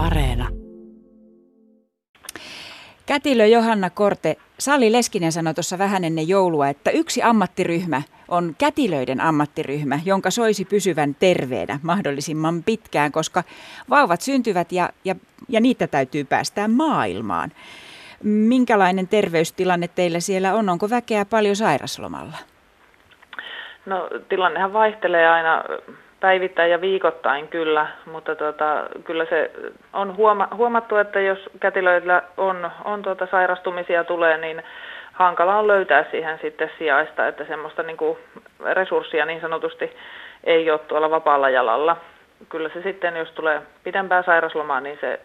Areena. Kätilö Johanna Korte, Sali Leskinen sanoi tuossa vähän ennen joulua, että yksi ammattiryhmä on kätilöiden ammattiryhmä, jonka soisi pysyvän terveenä mahdollisimman pitkään, koska vauvat syntyvät ja, ja, ja niitä täytyy päästää maailmaan. Minkälainen terveystilanne teillä siellä on? Onko väkeä paljon sairaslomalla? No tilannehan vaihtelee aina päivittäin ja viikoittain kyllä, mutta tuota, kyllä se on huoma- huomattu, että jos kätilöillä on, on tuota sairastumisia tulee, niin hankala on löytää siihen sitten sijaista, että semmoista niin kuin resurssia niin sanotusti ei ole tuolla vapaalla jalalla. Kyllä se sitten, jos tulee pidempää sairaslomaa, niin se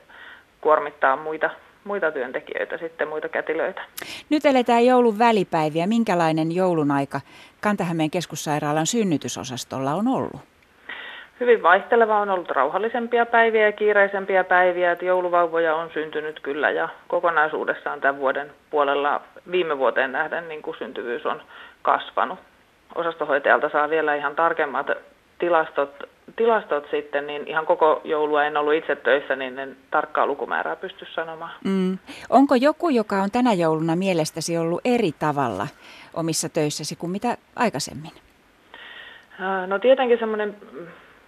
kuormittaa muita, muita työntekijöitä, sitten muita kätilöitä. Nyt eletään joulun välipäiviä. Minkälainen joulun aika Kantahämeen keskussairaalan synnytysosastolla on ollut? Hyvin vaihteleva on ollut rauhallisempia päiviä ja kiireisempiä päiviä, että jouluvauvoja on syntynyt kyllä ja kokonaisuudessaan tämän vuoden puolella viime vuoteen nähden niin kuin syntyvyys on kasvanut. Osastohoitajalta saa vielä ihan tarkemmat tilastot, tilastot sitten, niin ihan koko joulua en ollut itse töissä, niin en tarkkaa lukumäärää pysty sanomaan. Mm. Onko joku, joka on tänä jouluna mielestäsi ollut eri tavalla omissa töissäsi kuin mitä aikaisemmin? No tietenkin semmoinen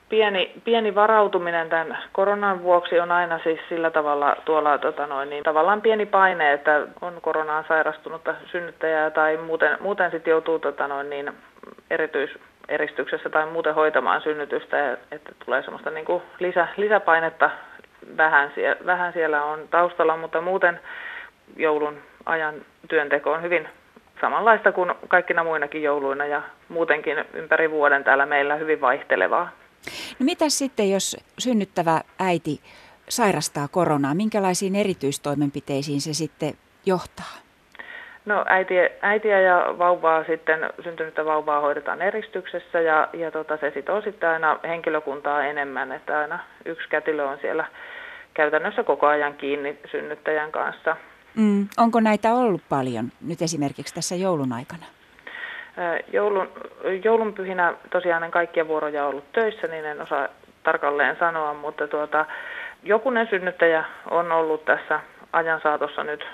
pieni, pieni varautuminen tämän koronan vuoksi on aina siis sillä tavalla tuolla tota noin, niin tavallaan pieni paine, että on koronaan sairastunutta synnyttäjää tai muuten, muuten sitten joutuu tota noin, niin erityiseristyksessä tai muuten hoitamaan synnytystä, että tulee semmoista niin kuin lisä, lisäpainetta vähän, sie, vähän siellä on taustalla, mutta muuten joulun ajan työnteko on hyvin samanlaista kuin kaikkina muinakin jouluina ja muutenkin ympäri vuoden täällä meillä hyvin vaihtelevaa. No mitä sitten, jos synnyttävä äiti sairastaa koronaa? Minkälaisiin erityistoimenpiteisiin se sitten johtaa? No äitiä, äitiä ja vauvaa sitten, syntynyttä vauvaa hoidetaan eristyksessä ja, ja tota, se sitoo sitten aina henkilökuntaa enemmän, että aina yksi kätilö on siellä käytännössä koko ajan kiinni synnyttäjän kanssa. Mm, onko näitä ollut paljon nyt esimerkiksi tässä joulun aikana? Joulun, joulunpyhinä tosiaan en kaikkia vuoroja ollut töissä, niin en osaa tarkalleen sanoa, mutta tuota, jokunen synnyttäjä on ollut tässä ajan saatossa nyt,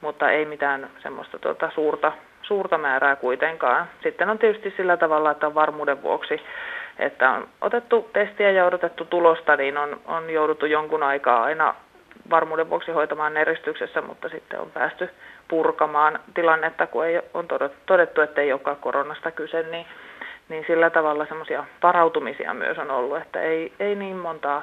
mutta ei mitään semmoista tuota suurta, suurta määrää kuitenkaan. Sitten on tietysti sillä tavalla, että on varmuuden vuoksi, että on otettu testiä ja odotettu tulosta, niin on, on jouduttu jonkun aikaa aina varmuuden vuoksi hoitamaan eristyksessä, mutta sitten on päästy purkamaan tilannetta, kun ei on todettu, että ei olekaan koronasta kyse, niin, niin sillä tavalla semmoisia varautumisia myös on ollut, että ei, ei niin montaa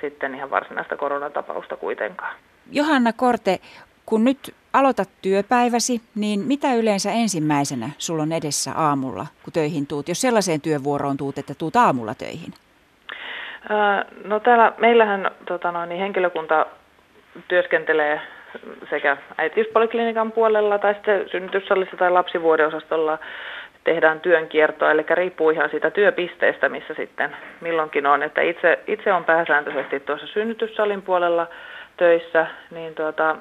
sitten ihan varsinaista koronatapausta kuitenkaan. Johanna Korte, kun nyt aloitat työpäiväsi, niin mitä yleensä ensimmäisenä sulla on edessä aamulla, kun töihin tuut, jos sellaiseen työvuoroon tuut, että tuut aamulla töihin? No täällä meillähän tota noin, niin henkilökunta työskentelee sekä äitiyspoliklinikan puolella tai sitten synnytyssalissa tai lapsivuodeosastolla tehdään työnkiertoa, eli riippuu ihan siitä työpisteestä, missä sitten milloinkin on. Että itse, itse on pääsääntöisesti tuossa synnytyssalin puolella töissä, niin tuota,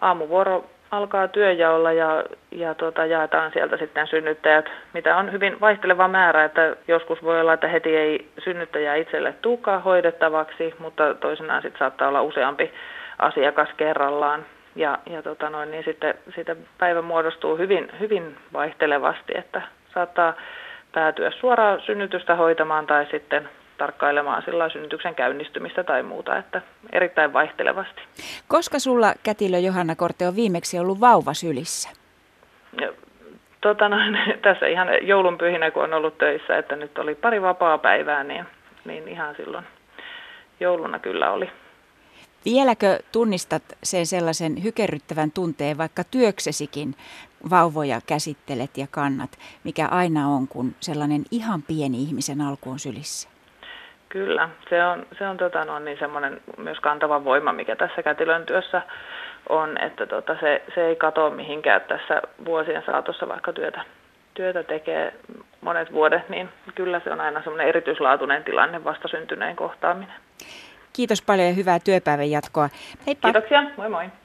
aamuvuoro alkaa työjaolla ja, ja tuota, jaetaan sieltä sitten synnyttäjät, mitä on hyvin vaihteleva määrä, että joskus voi olla, että heti ei synnyttäjä itselle tuukaan hoidettavaksi, mutta toisenaan sitten saattaa olla useampi asiakas kerrallaan. Ja, ja tota noin, niin sitten, sitten päivä muodostuu hyvin, hyvin vaihtelevasti, että saattaa päätyä suoraan synnytystä hoitamaan tai sitten tarkkailemaan sillä synnytyksen käynnistymistä tai muuta, että erittäin vaihtelevasti. Koska sulla kätilö Johanna Korte on viimeksi ollut vauva sylissä? Tota no, tässä ihan joulunpyhinä, kun on ollut töissä, että nyt oli pari vapaa päivää, niin, niin ihan silloin jouluna kyllä oli. Vieläkö tunnistat sen sellaisen hykerryttävän tunteen, vaikka työksesikin vauvoja käsittelet ja kannat, mikä aina on, kun sellainen ihan pieni ihmisen alku on sylissä? Kyllä, se on, se on tota, no, niin semmoinen myös kantava voima, mikä tässä kätilön työssä on, että tota, se, se ei katoa mihinkään tässä vuosien saatossa, vaikka työtä, työtä tekee monet vuodet, niin kyllä se on aina semmoinen erityislaatuinen tilanne vastasyntyneen kohtaaminen. Kiitos paljon ja hyvää työpäivän jatkoa. Heippa. Kiitoksia, moi moi.